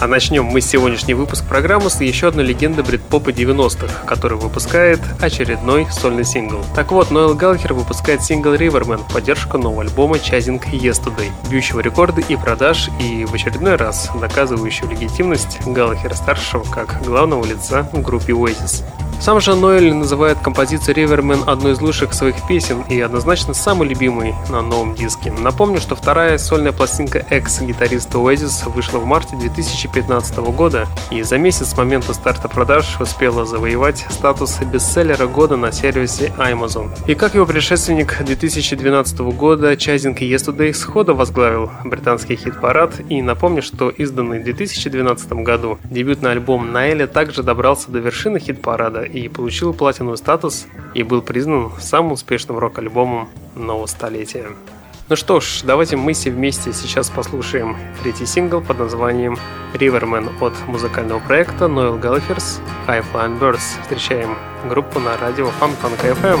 А начнем мы сегодняшний выпуск программы с еще одной легенды брит-попа 90-х, который выпускает очередной сольный сингл. Так вот, Ноэл Галлахер выпускает сингл Riverman в поддержку нового альбома Chasing Yesterday, бьющего рекорды и продаж, и в очередной раз доказывающего легитимность Галлахера-старшего как главного лица в группе Oasis. Сам же Ноэль называет композицию Riverman одной из лучших своих песен и однозначно самой любимой на новом диске. Напомню, что вторая сольная пластинка экс-гитариста Oasis вышла в марте 2015 года и за месяц с момента старта продаж успела завоевать статус бестселлера года на сервисе Amazon. И как его предшественник 2012 года Chasing Yesterday сходу возглавил британский хит-парад и напомню, что изданный в 2012 году дебютный альбом Наэля также добрался до вершины хит-парада и получил платиновый статус и был признан самым успешным рок-альбомом нового столетия. Ну что ж, давайте мы все вместе сейчас послушаем третий сингл под названием Riverman от музыкального проекта Noel Gallagher's High Flying Birds. Встречаем группу на радио Фонтанка FM.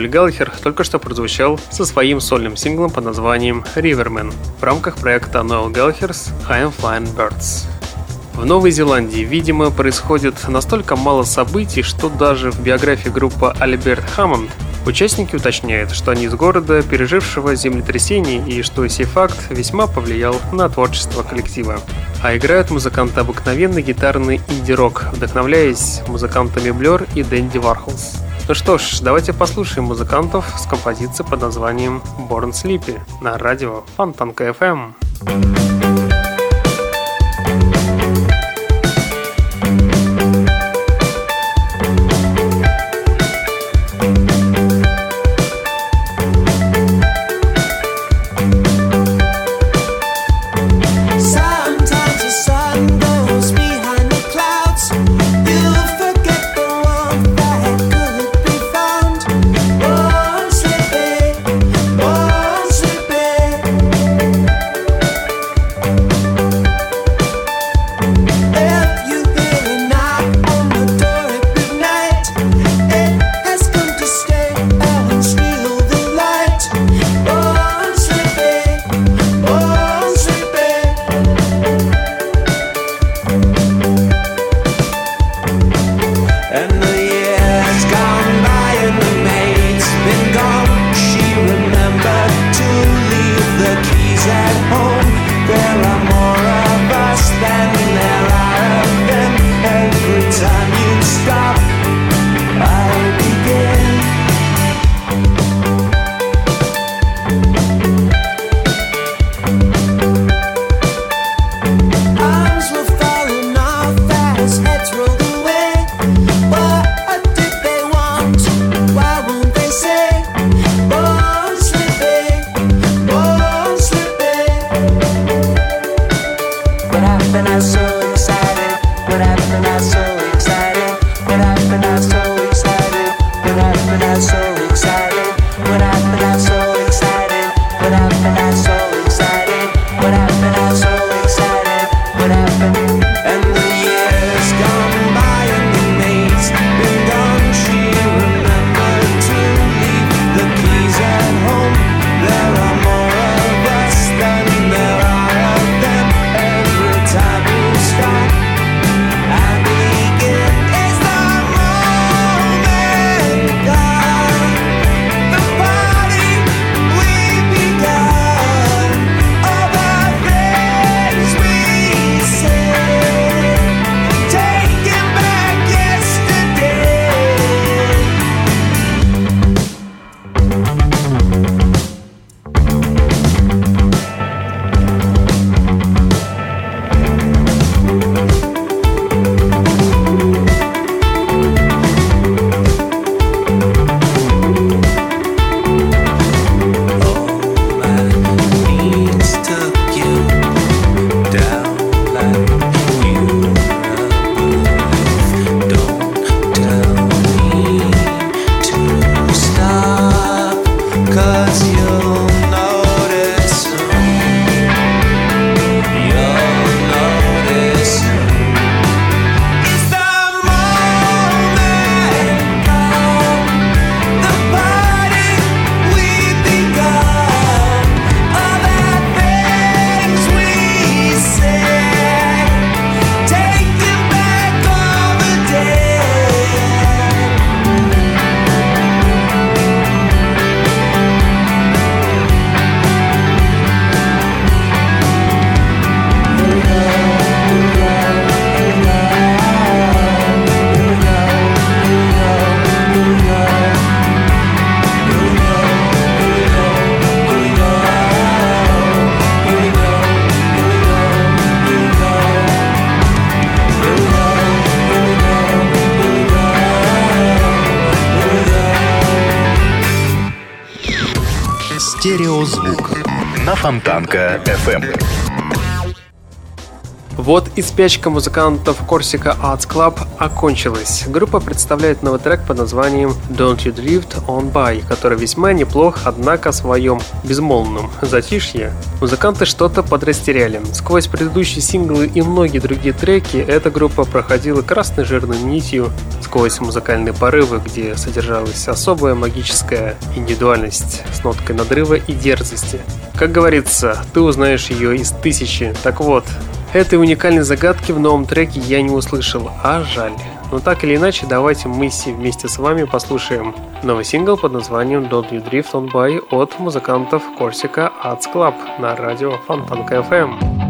Ноэль Галлахер только что прозвучал со своим сольным синглом под названием Riverman в рамках проекта Noel Gallagher's I Am Flying Birds. В Новой Зеландии, видимо, происходит настолько мало событий, что даже в биографии группы Альберт Хаммонд участники уточняют, что они из города, пережившего землетрясение, и что сей факт весьма повлиял на творчество коллектива. А играют музыканты обыкновенный гитарный инди-рок, вдохновляясь музыкантами Blur и Дэнди Вархолс. Ну что ж, давайте послушаем музыкантов с композицией под названием Born Sleepy на радио Фонтанка FM. Стереозвук на Фонтанка FM. Вот и спячка музыкантов Corsica Arts Club окончилась. Группа представляет новый трек под названием Don't You Drift On By, который весьма неплох, однако в своем безмолвном затишье музыканты что-то подрастеряли. Сквозь предыдущие синглы и многие другие треки эта группа проходила красной жирной нитью сквозь музыкальные порывы, где содержалась особая магическая индивидуальность с ноткой надрыва и дерзости. Как говорится, ты узнаешь ее из тысячи. Так вот, Этой уникальной загадки в новом треке я не услышал, а жаль. Но так или иначе, давайте мы вместе с вами послушаем новый сингл под названием Don't You Drift On By от музыкантов Corsica Arts Club на радио Фонтанка FM.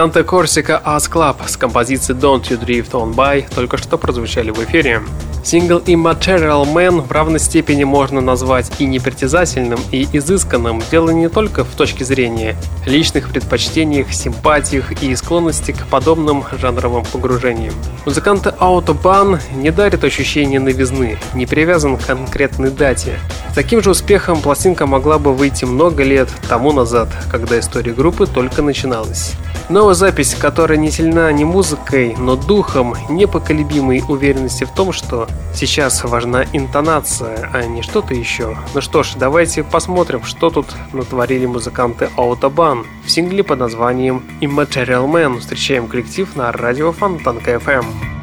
Музыканты Corsica As Club с композицией Don't You Drift On By только что прозвучали в эфире. Сингл Immaterial Man в равной степени можно назвать и непритязательным, и изысканным. Дело не только в точке зрения личных предпочтениях, симпатиях и склонности к подобным жанровым погружениям. Музыканты Autobahn не дарят ощущения новизны, не привязан к конкретной дате. С таким же успехом пластинка могла бы выйти много лет тому назад, когда история группы только начиналась. Новая запись, которая не сильна ни музыкой, но духом, непоколебимой уверенности в том, что сейчас важна интонация, а не что-то еще. Ну что ж, давайте посмотрим, что тут натворили музыканты Autobahn. В сингле под названием Immaterial Man встречаем коллектив на радио Фонтанка FM.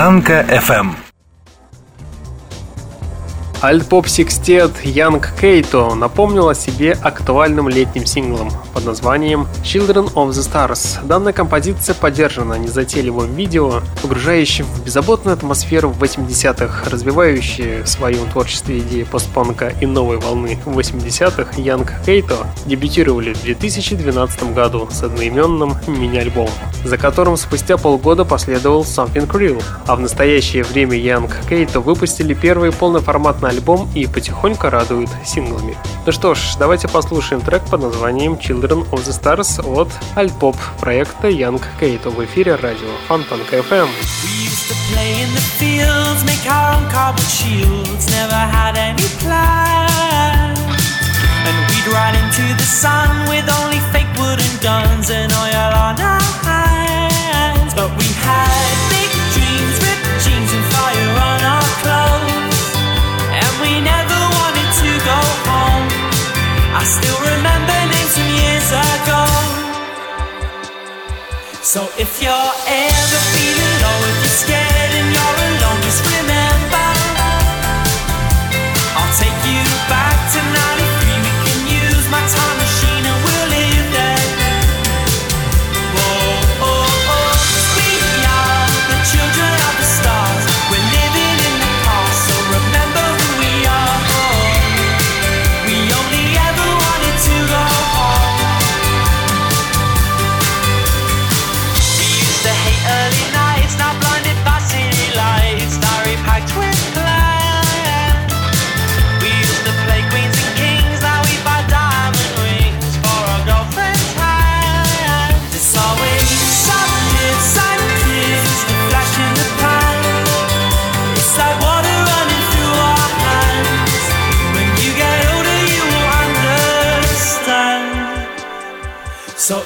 Фонтанка FM. Альт-поп секстет Young Кейто напомнил о себе актуальным летним синглом под названием Children of the Stars. Данная композиция поддержана незатейливым видео, погружающим в беззаботную атмосферу 80-х, развивающие в своем творчестве идеи постпанка и новой волны 80-х, Young Кейто дебютировали в 2012 году с одноименным мини-альбомом, за которым спустя полгода последовал Something Real, а в настоящее время Young Кейто выпустили первый полноформатный альбом и потихоньку радует синглами. Ну что ж, давайте послушаем трек под названием Children of the Stars от альт-поп проекта Young Kato в эфире радио Фонтанка FM. And we'd ride into the sun with only fake wooden guns and oil on our hands. But we had big dreams, ripped jeans, and fire on our clothes. we never wanted to go home. I still remember names from years ago. So if you're ever feeling low, if you're scared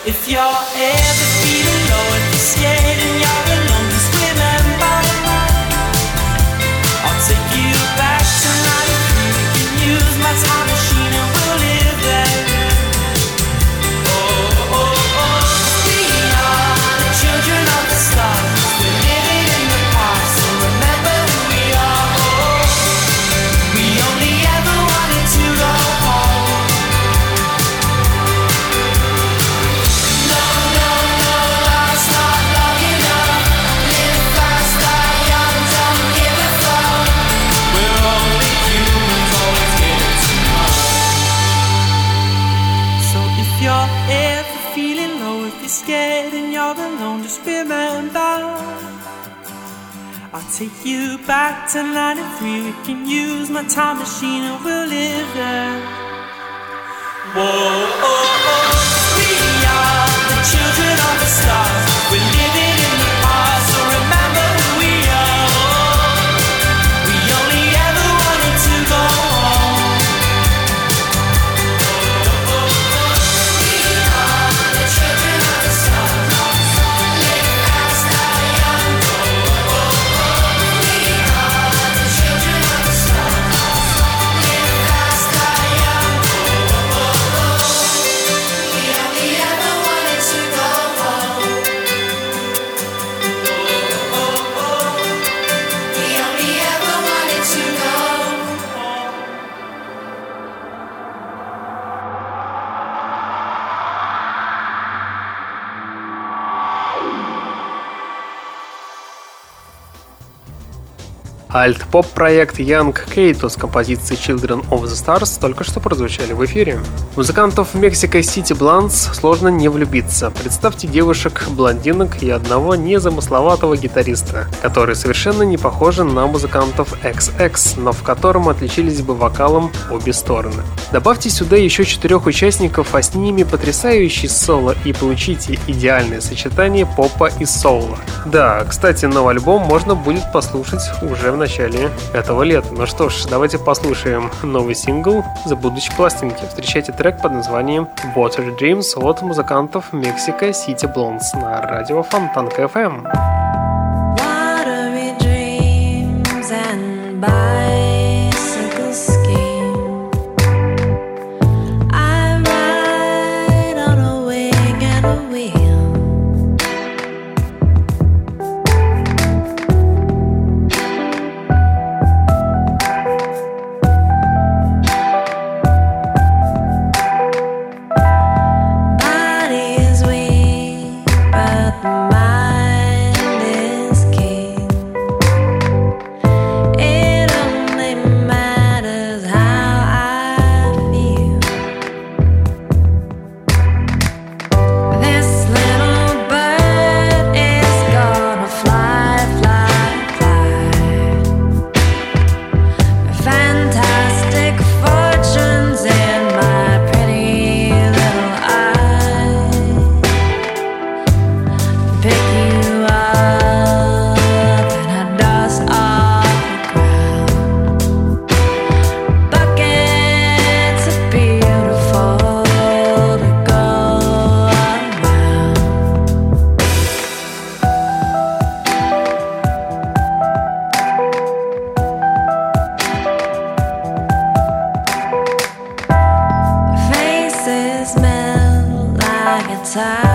if you're time machine and we'll live Альт-поп проект Young Kato с композицией Children of the Stars только что прозвучали в эфире. Музыкантов Mexico City Blondes сложно не влюбиться. Представьте девушек, блондинок и одного незамысловатого гитариста, которые совершенно не похожи на музыкантов XX, но в котором отличились бы вокалом обе стороны. Добавьте сюда еще четырех участников, а с ними потрясающий соло и получите идеальное сочетание попа и соула. Да, кстати, новый альбом можно будет послушать уже в начале этого лета. Ну что ж, давайте послушаем новый сингл за будущей пластинки. Встречайте трек под названием Water Dreams от музыкантов Mexico City Blondes на радио Фонтанка FM. by outside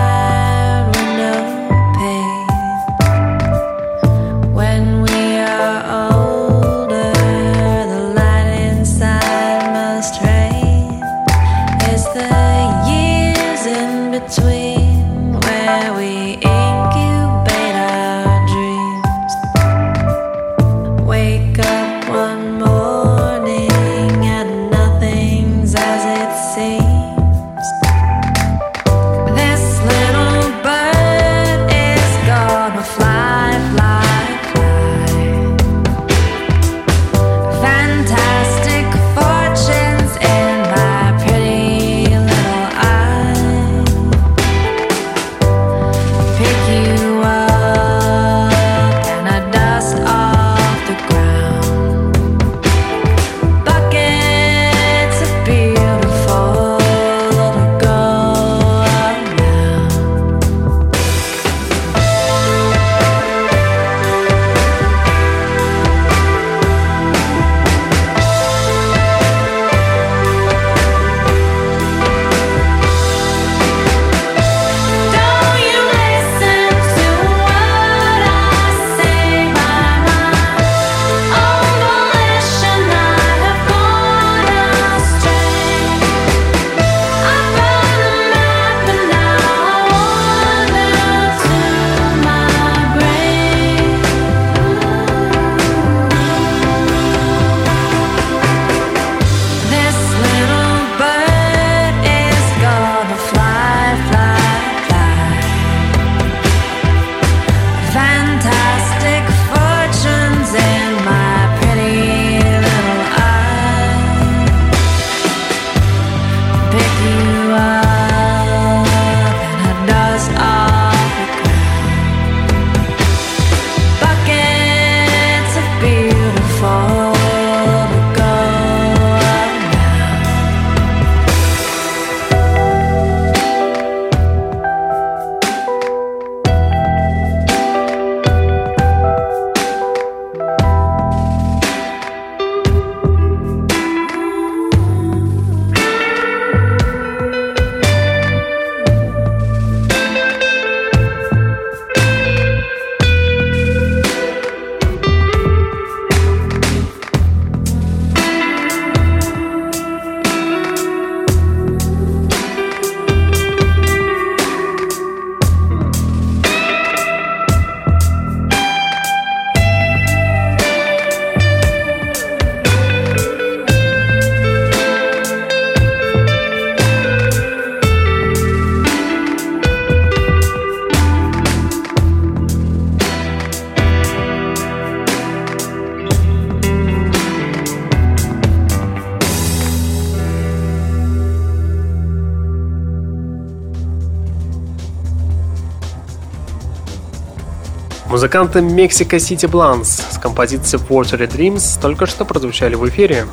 Музыканты Mexico City Blunts с композицией Watery Dreams только что прозвучали в эфире.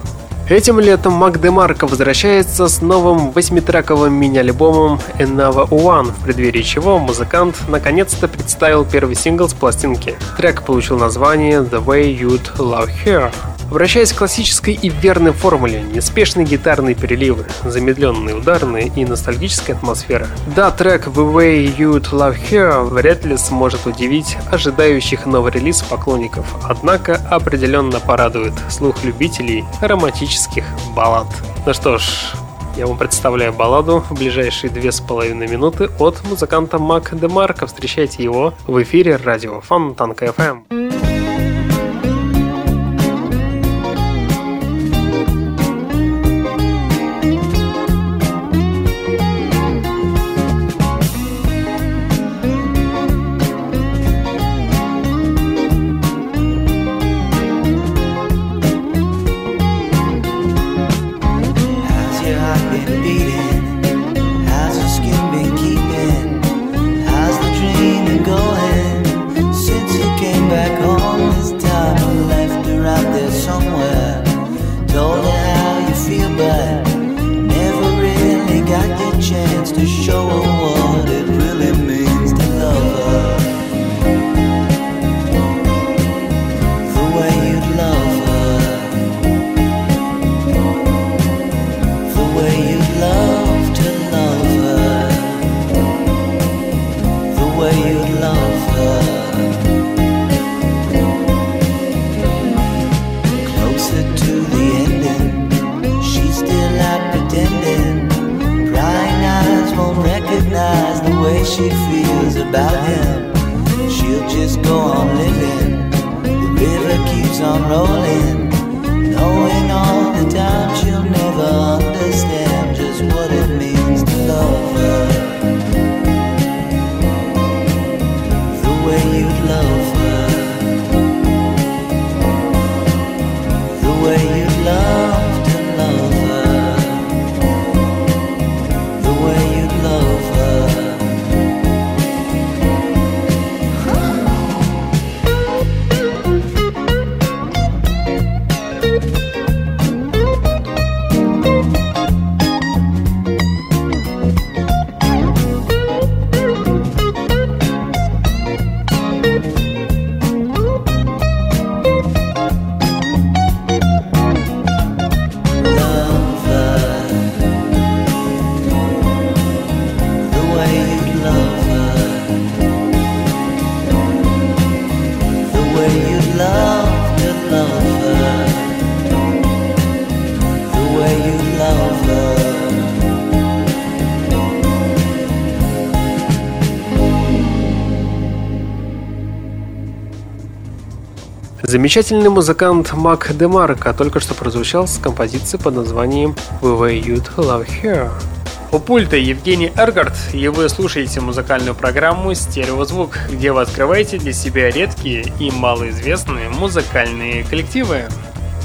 Этим летом Мак Демарко возвращается с новым восьмитрековым мини-альбомом Enava One, в преддверии чего музыкант наконец-то представил первый сингл с пластинки. Трек получил название The Way You'd Love Her. Обращаясь к классической и верной формуле, неспешные гитарные переливы, замедленные ударные и ностальгическая атмосфера. Да, трек The Way You'd Love Her вряд ли сможет удивить ожидающих новый релиз поклонников, однако определенно порадует слух любителей романтических баллад. Ну что ж, я вам представляю балладу в ближайшие две с половиной минуты от музыканта Мак Демарка. Встречайте его в эфире радио Фонтанка FM. you love. Замечательный музыкант Мак Демарко только что прозвучал с композицией под названием «We to Love Her». У пульта Евгений Эргард, и вы слушаете музыкальную программу «Стереозвук», где вы открываете для себя редкие и малоизвестные музыкальные коллективы.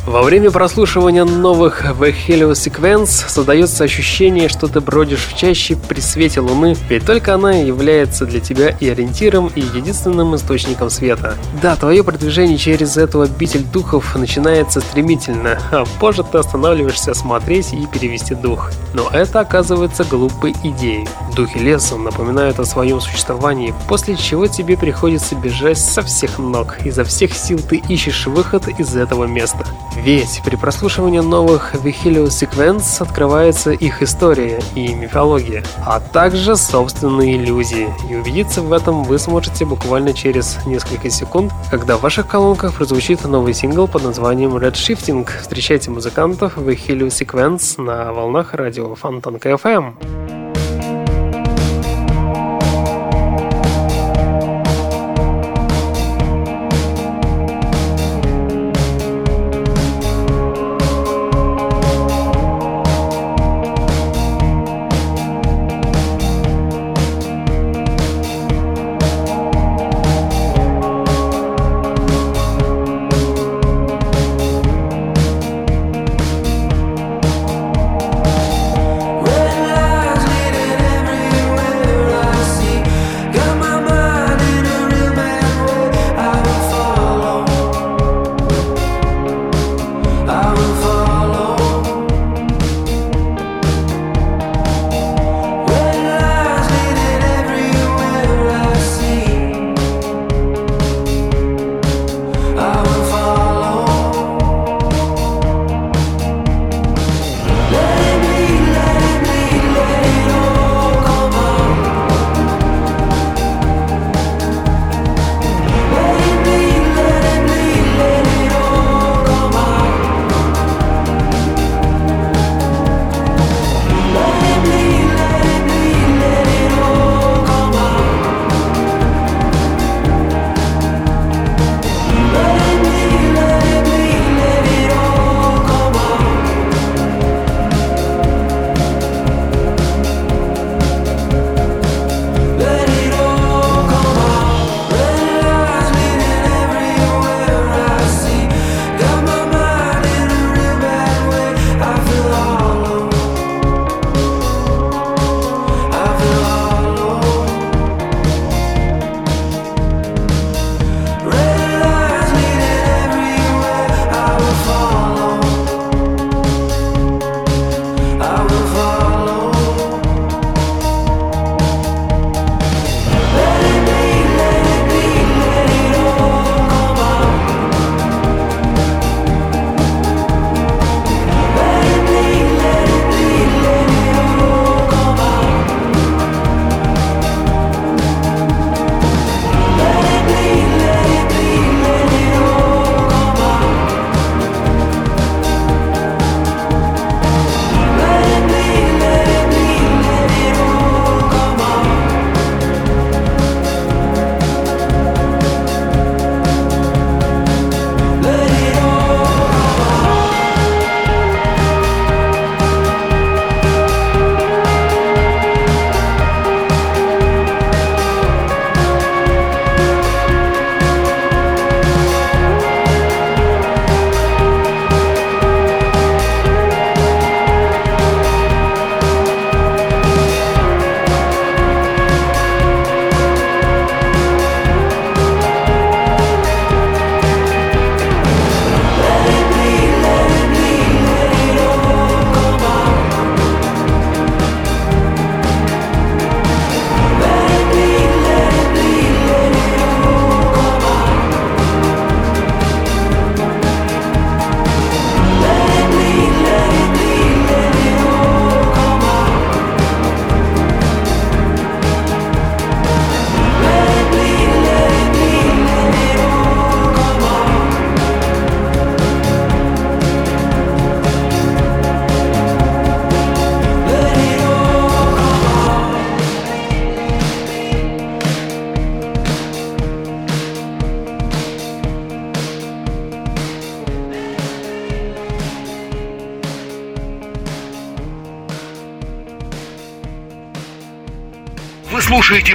Во время прослушивания новых The Helio Sequence создается ощущение, что ты бродишь в чаще при свете луны, ведь только она является для тебя и ориентиром, и единственным источником света. Да, твое продвижение через эту обитель духов начинается стремительно, а позже ты останавливаешься смотреть и перевести дух. Но это оказывается глупой идеей. Духи леса напоминают о своем существовании, после чего тебе приходится бежать со всех ног. Изо всех сил ты ищешь выход из этого места. Ведь при прослушивании новых Vihilio Sequence открывается их история и мифология, а также собственные иллюзии. И убедиться в этом вы сможете буквально через несколько секунд, когда в ваших колонках прозвучит новый сингл под названием Red Shifting. Встречайте музыкантов Vihilio Sequence на волнах радио Фонтанка FM.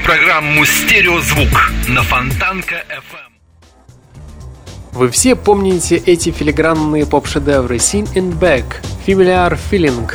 Программу «Стереозвук» на Фонтанка FM. Вы все помните эти филигранные поп-шедевры «Sin in Back», «Familiar Feeling»,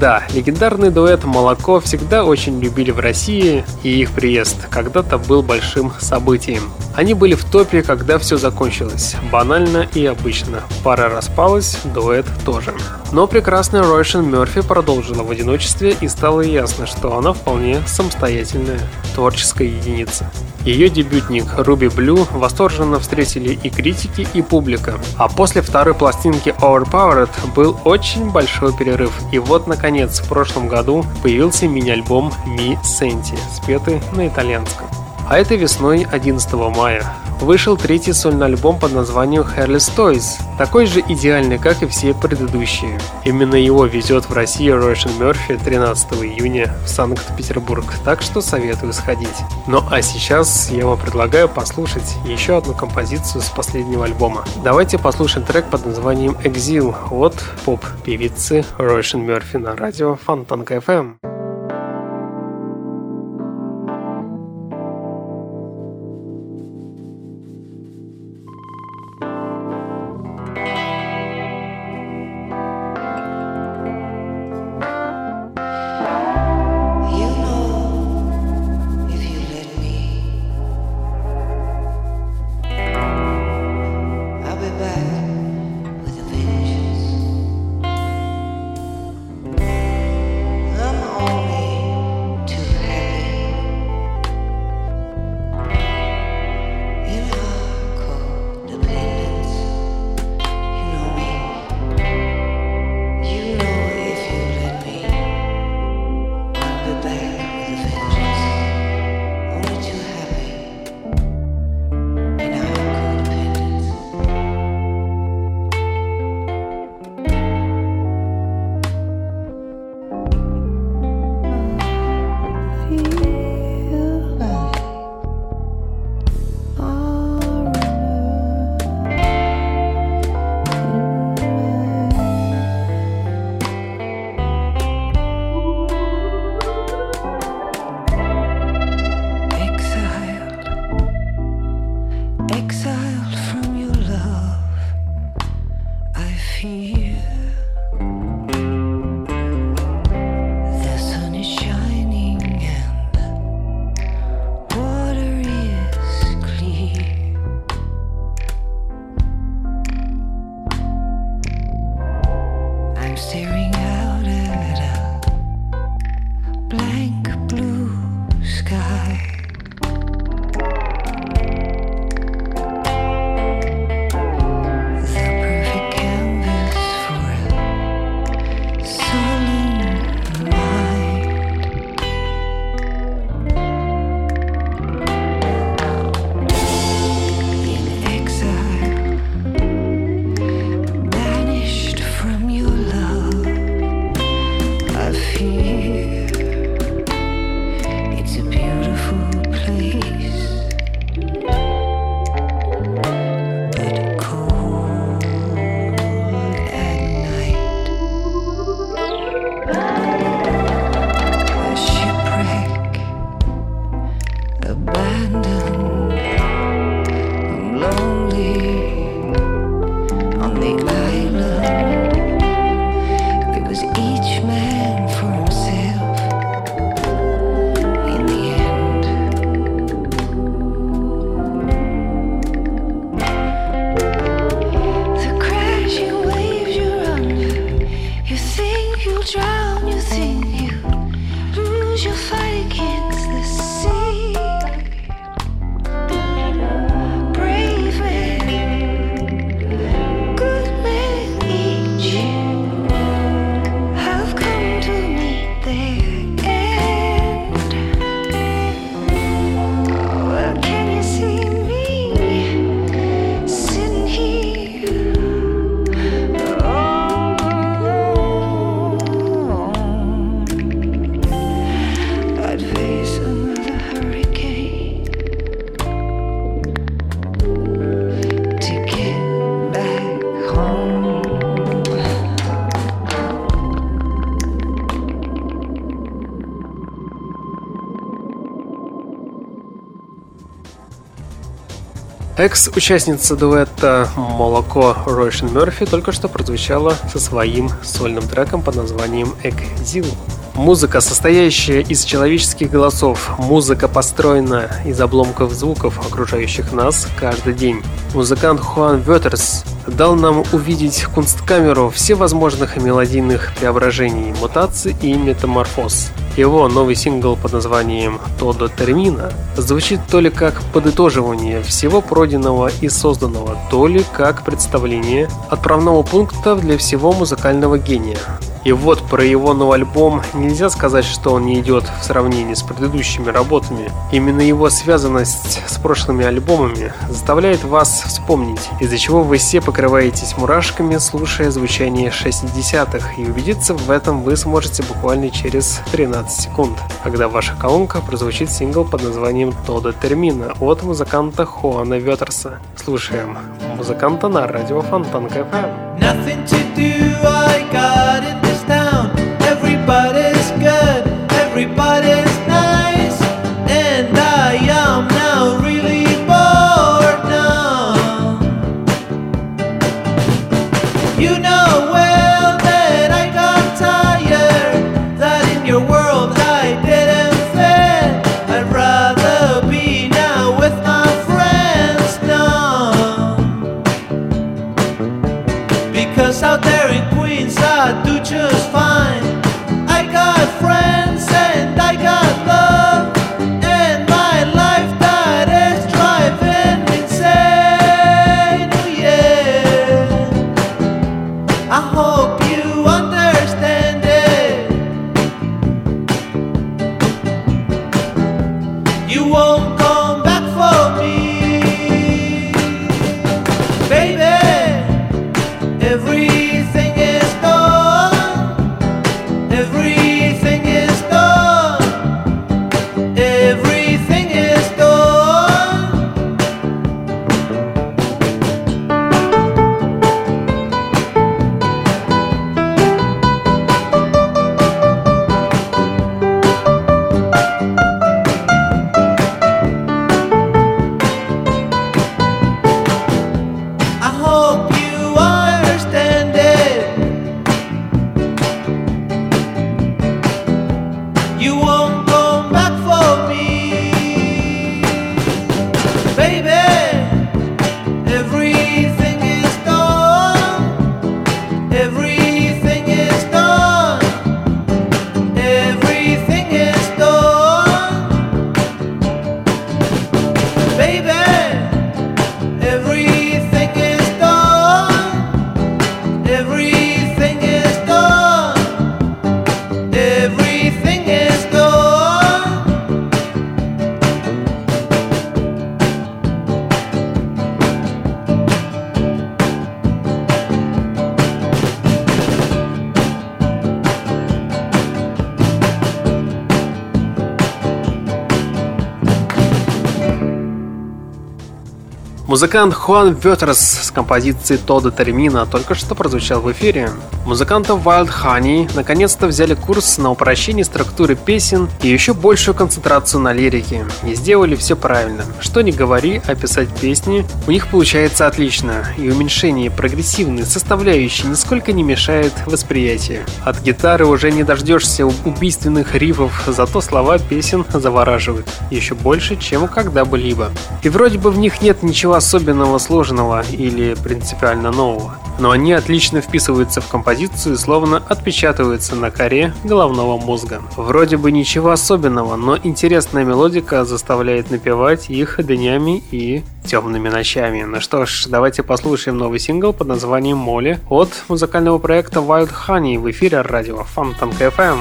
да, легендарный дуэт «Молоко» всегда очень любили в России, и их приезд когда-то был большим событием. Они были в топе, когда все закончилось. Банально и обычно. Пара распалась, дуэт тоже. Но прекрасная Ройшен Мерфи продолжила в одиночестве и стало ясно, что она вполне самостоятельная творческая единица. Ее дебютник Ruby Blue восторженно встретили и критики, и публика. А после второй пластинки Overpowered был очень большой перерыв. И вот, наконец, в прошлом году появился мини-альбом Mi Senti, спетый на итальянском. А этой весной, 11 мая, вышел третий сольный альбом под названием Hairless Toys, такой же идеальный, как и все предыдущие. Именно его везет в Россию Рошен Мерфи 13 июня в Санкт-Петербург, так что советую сходить. Ну а сейчас я вам предлагаю послушать еще одну композицию с последнего альбома. Давайте послушаем трек под названием Exile от поп-певицы Рошен Мерфи на радио Фонтанка FM. Экс-участница дуэта «Молоко» Ройшин Мерфи только что прозвучала со своим сольным треком под названием «Экзил». Музыка, состоящая из человеческих голосов, музыка построена из обломков звуков, окружающих нас каждый день. Музыкант Хуан Ветерс дал нам увидеть кунсткамеру всевозможных мелодийных преображений, мутаций и метаморфоз. Его новый сингл под названием «Тодо Термина» звучит то ли как подытоживание всего пройденного и созданного, то ли как представление отправного пункта для всего музыкального гения. И вот про его новый альбом нельзя сказать, что он не идет в сравнении с предыдущими работами. Именно его связанность с прошлыми альбомами заставляет вас вспомнить, из-за чего вы все покрываетесь мурашками, слушая звучание 60-х, и убедиться в этом вы сможете буквально через 13 секунд, когда ваша колонка прозвучит сингл под названием «Тода Термина» от музыканта Хуана Ветерса. Слушаем музыканта на радио Фонтан town. Everybody's good, everybody's Музыкант Хуан Ветерс с композицией Тода Термина только что прозвучал в эфире. Музыканты Wild Honey наконец-то взяли курс на упрощение структуры песен и еще большую концентрацию на лирике. И сделали все правильно. Что ни говори, описать песни у них получается отлично. И уменьшение прогрессивной составляющей нисколько не мешает восприятию. От гитары уже не дождешься убийственных рифов, зато слова песен завораживают. Еще больше, чем когда бы либо. И вроде бы в них нет ничего особенного сложного или принципиально нового. Но они отлично вписываются в композицию и словно отпечатываются на коре головного мозга. Вроде бы ничего особенного, но интересная мелодика заставляет напевать их днями и темными ночами. Ну что ж, давайте послушаем новый сингл под названием «Молли» от музыкального проекта Wild Honey в эфире радио Фонтанка FM.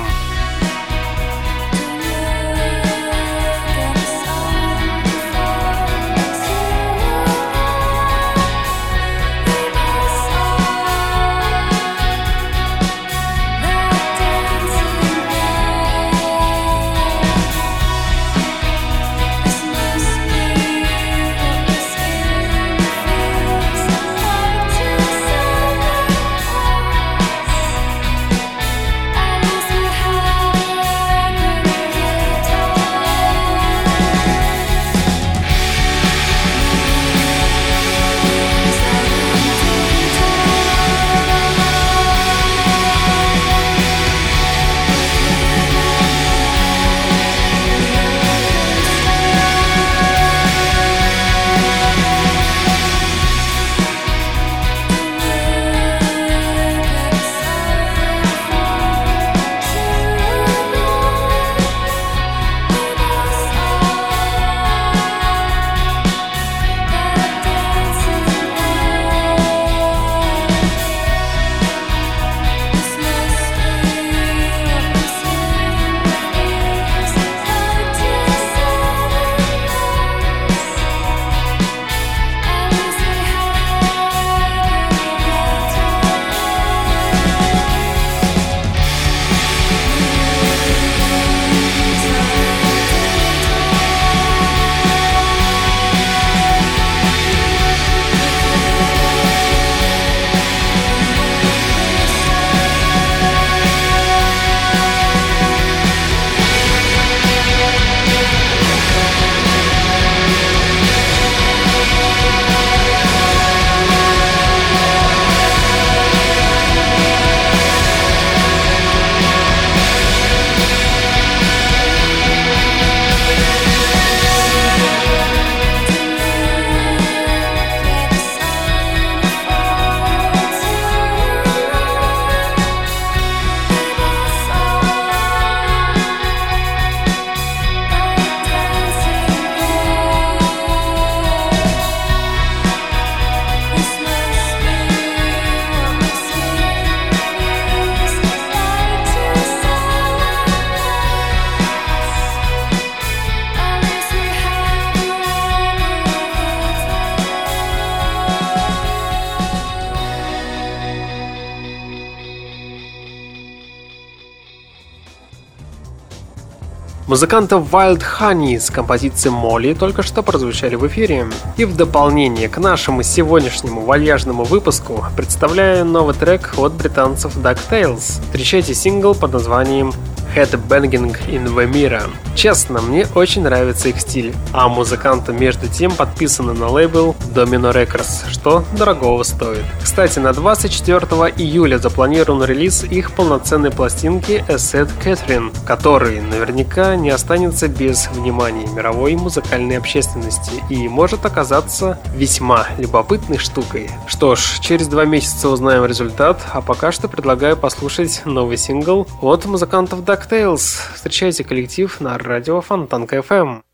Музыкантов Wild Honey с композицией Молли только что прозвучали в эфире. И в дополнение к нашему сегодняшнему вальяжному выпуску представляю новый трек от британцев DuckTales. Встречайте сингл под названием Headbanging in the Mirror. Честно, мне очень нравится их стиль, а музыканты между тем подписаны на лейбл Domino Records, что дорогого стоит. Кстати, на 24 июля запланирован релиз их полноценной пластинки Asset Catherine, который наверняка не останется без внимания мировой музыкальной общественности и может оказаться весьма любопытной штукой. Что ж, через два месяца узнаем результат, а пока что предлагаю послушать новый сингл от музыкантов Duck DuckTales. Встречайте коллектив на радио Фонтанка FM.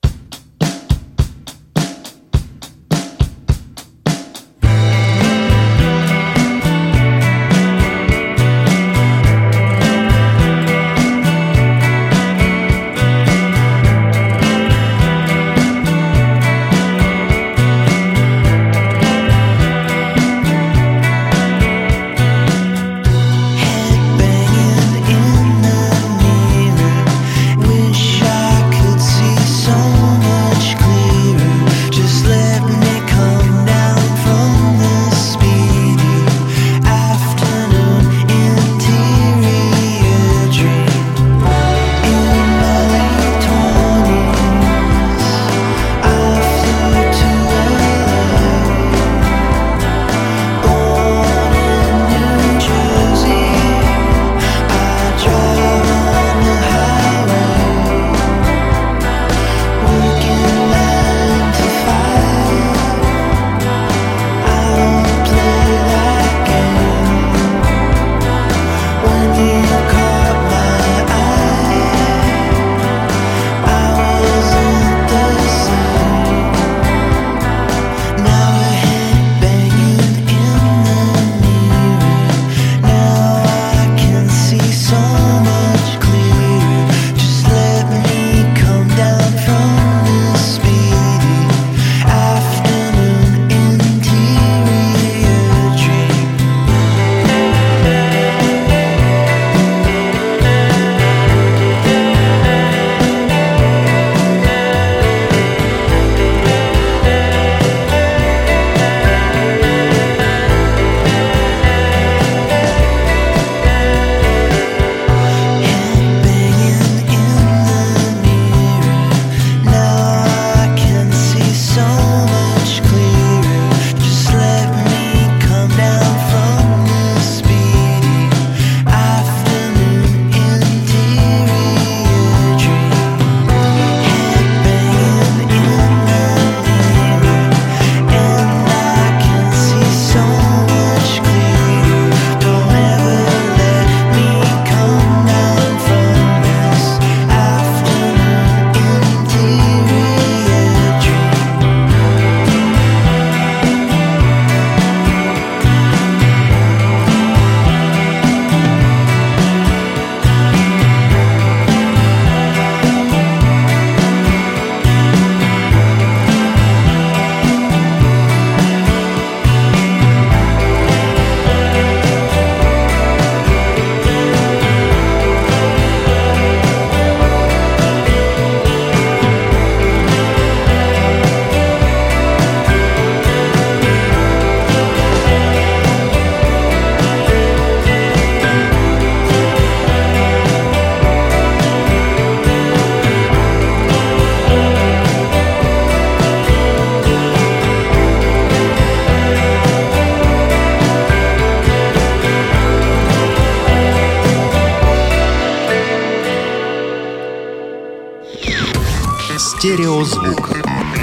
Стереозвук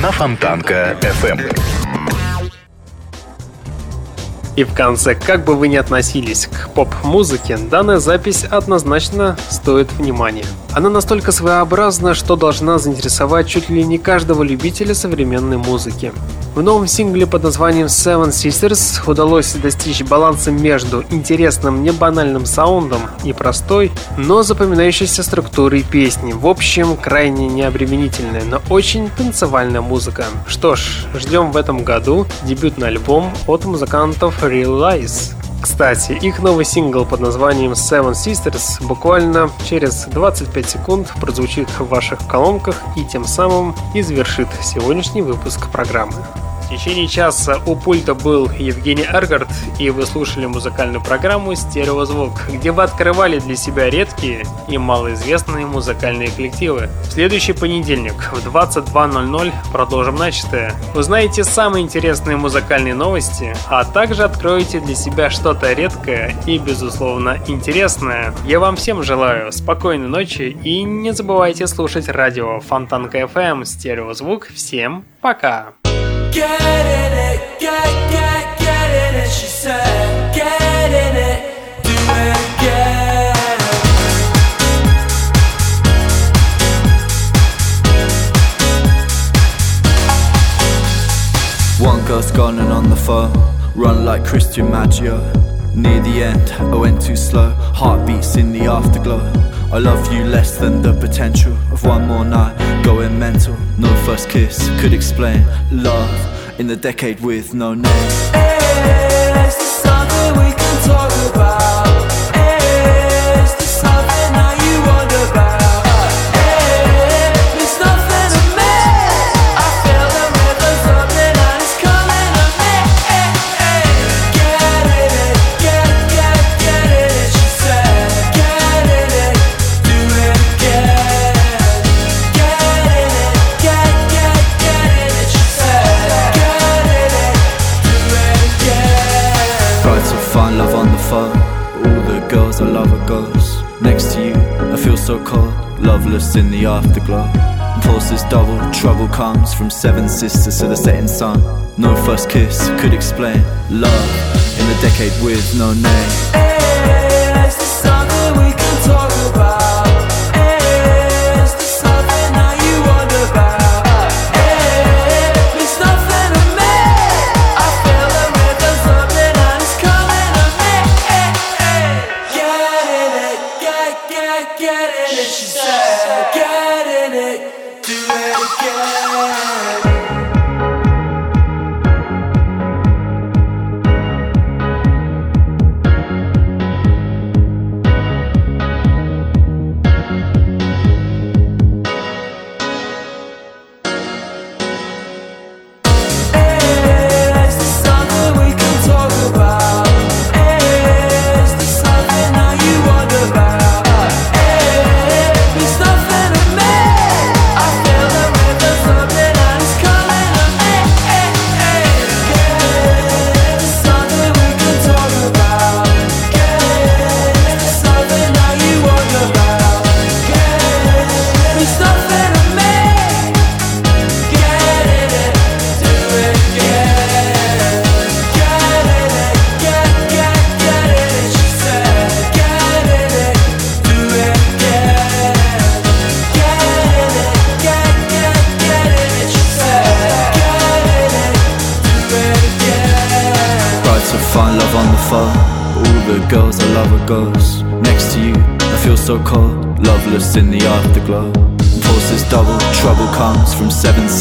на Фонтанка FM. И в конце, как бы вы ни относились к поп-музыке, данная запись однозначно стоит внимания. Она настолько своеобразна, что должна заинтересовать чуть ли не каждого любителя современной музыки. В новом сингле под названием Seven Sisters удалось достичь баланса между интересным небанальным саундом и простой, но запоминающейся структурой песни. В общем, крайне необременительная, но очень танцевальная музыка. Что ж, ждем в этом году дебютный альбом от музыкантов Real Lies. Кстати, их новый сингл под названием Seven Sisters буквально через 25 секунд прозвучит в ваших колонках и тем самым и завершит сегодняшний выпуск программы. В течение часа у пульта был Евгений Эргард, и вы слушали музыкальную программу «Стереозвук», где вы открывали для себя редкие и малоизвестные музыкальные коллективы. В следующий понедельник в 22.00 продолжим начатое. Узнаете самые интересные музыкальные новости, а также откроете для себя что-то редкое и, безусловно, интересное. Я вам всем желаю спокойной ночи и не забывайте слушать радио Фонтанка FM «Стереозвук». Всем пока! One girl's gone and on the phone, run like Christian Maggio. Near the end, I went too slow, heartbeats in the afterglow. I love you less than the potential of one more night, going mental. No first kiss could explain love in the decade with no name. Is this something we can talk about? In the afterglow. Impulses double, trouble comes from seven sisters to the setting sun. No first kiss could explain love in the decade with no name. Is this something we can talk about?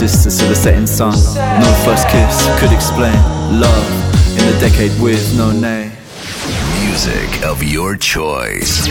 Seven sisters to the setting sun. No first kiss could explain love in the decade with no name. Music of your choice.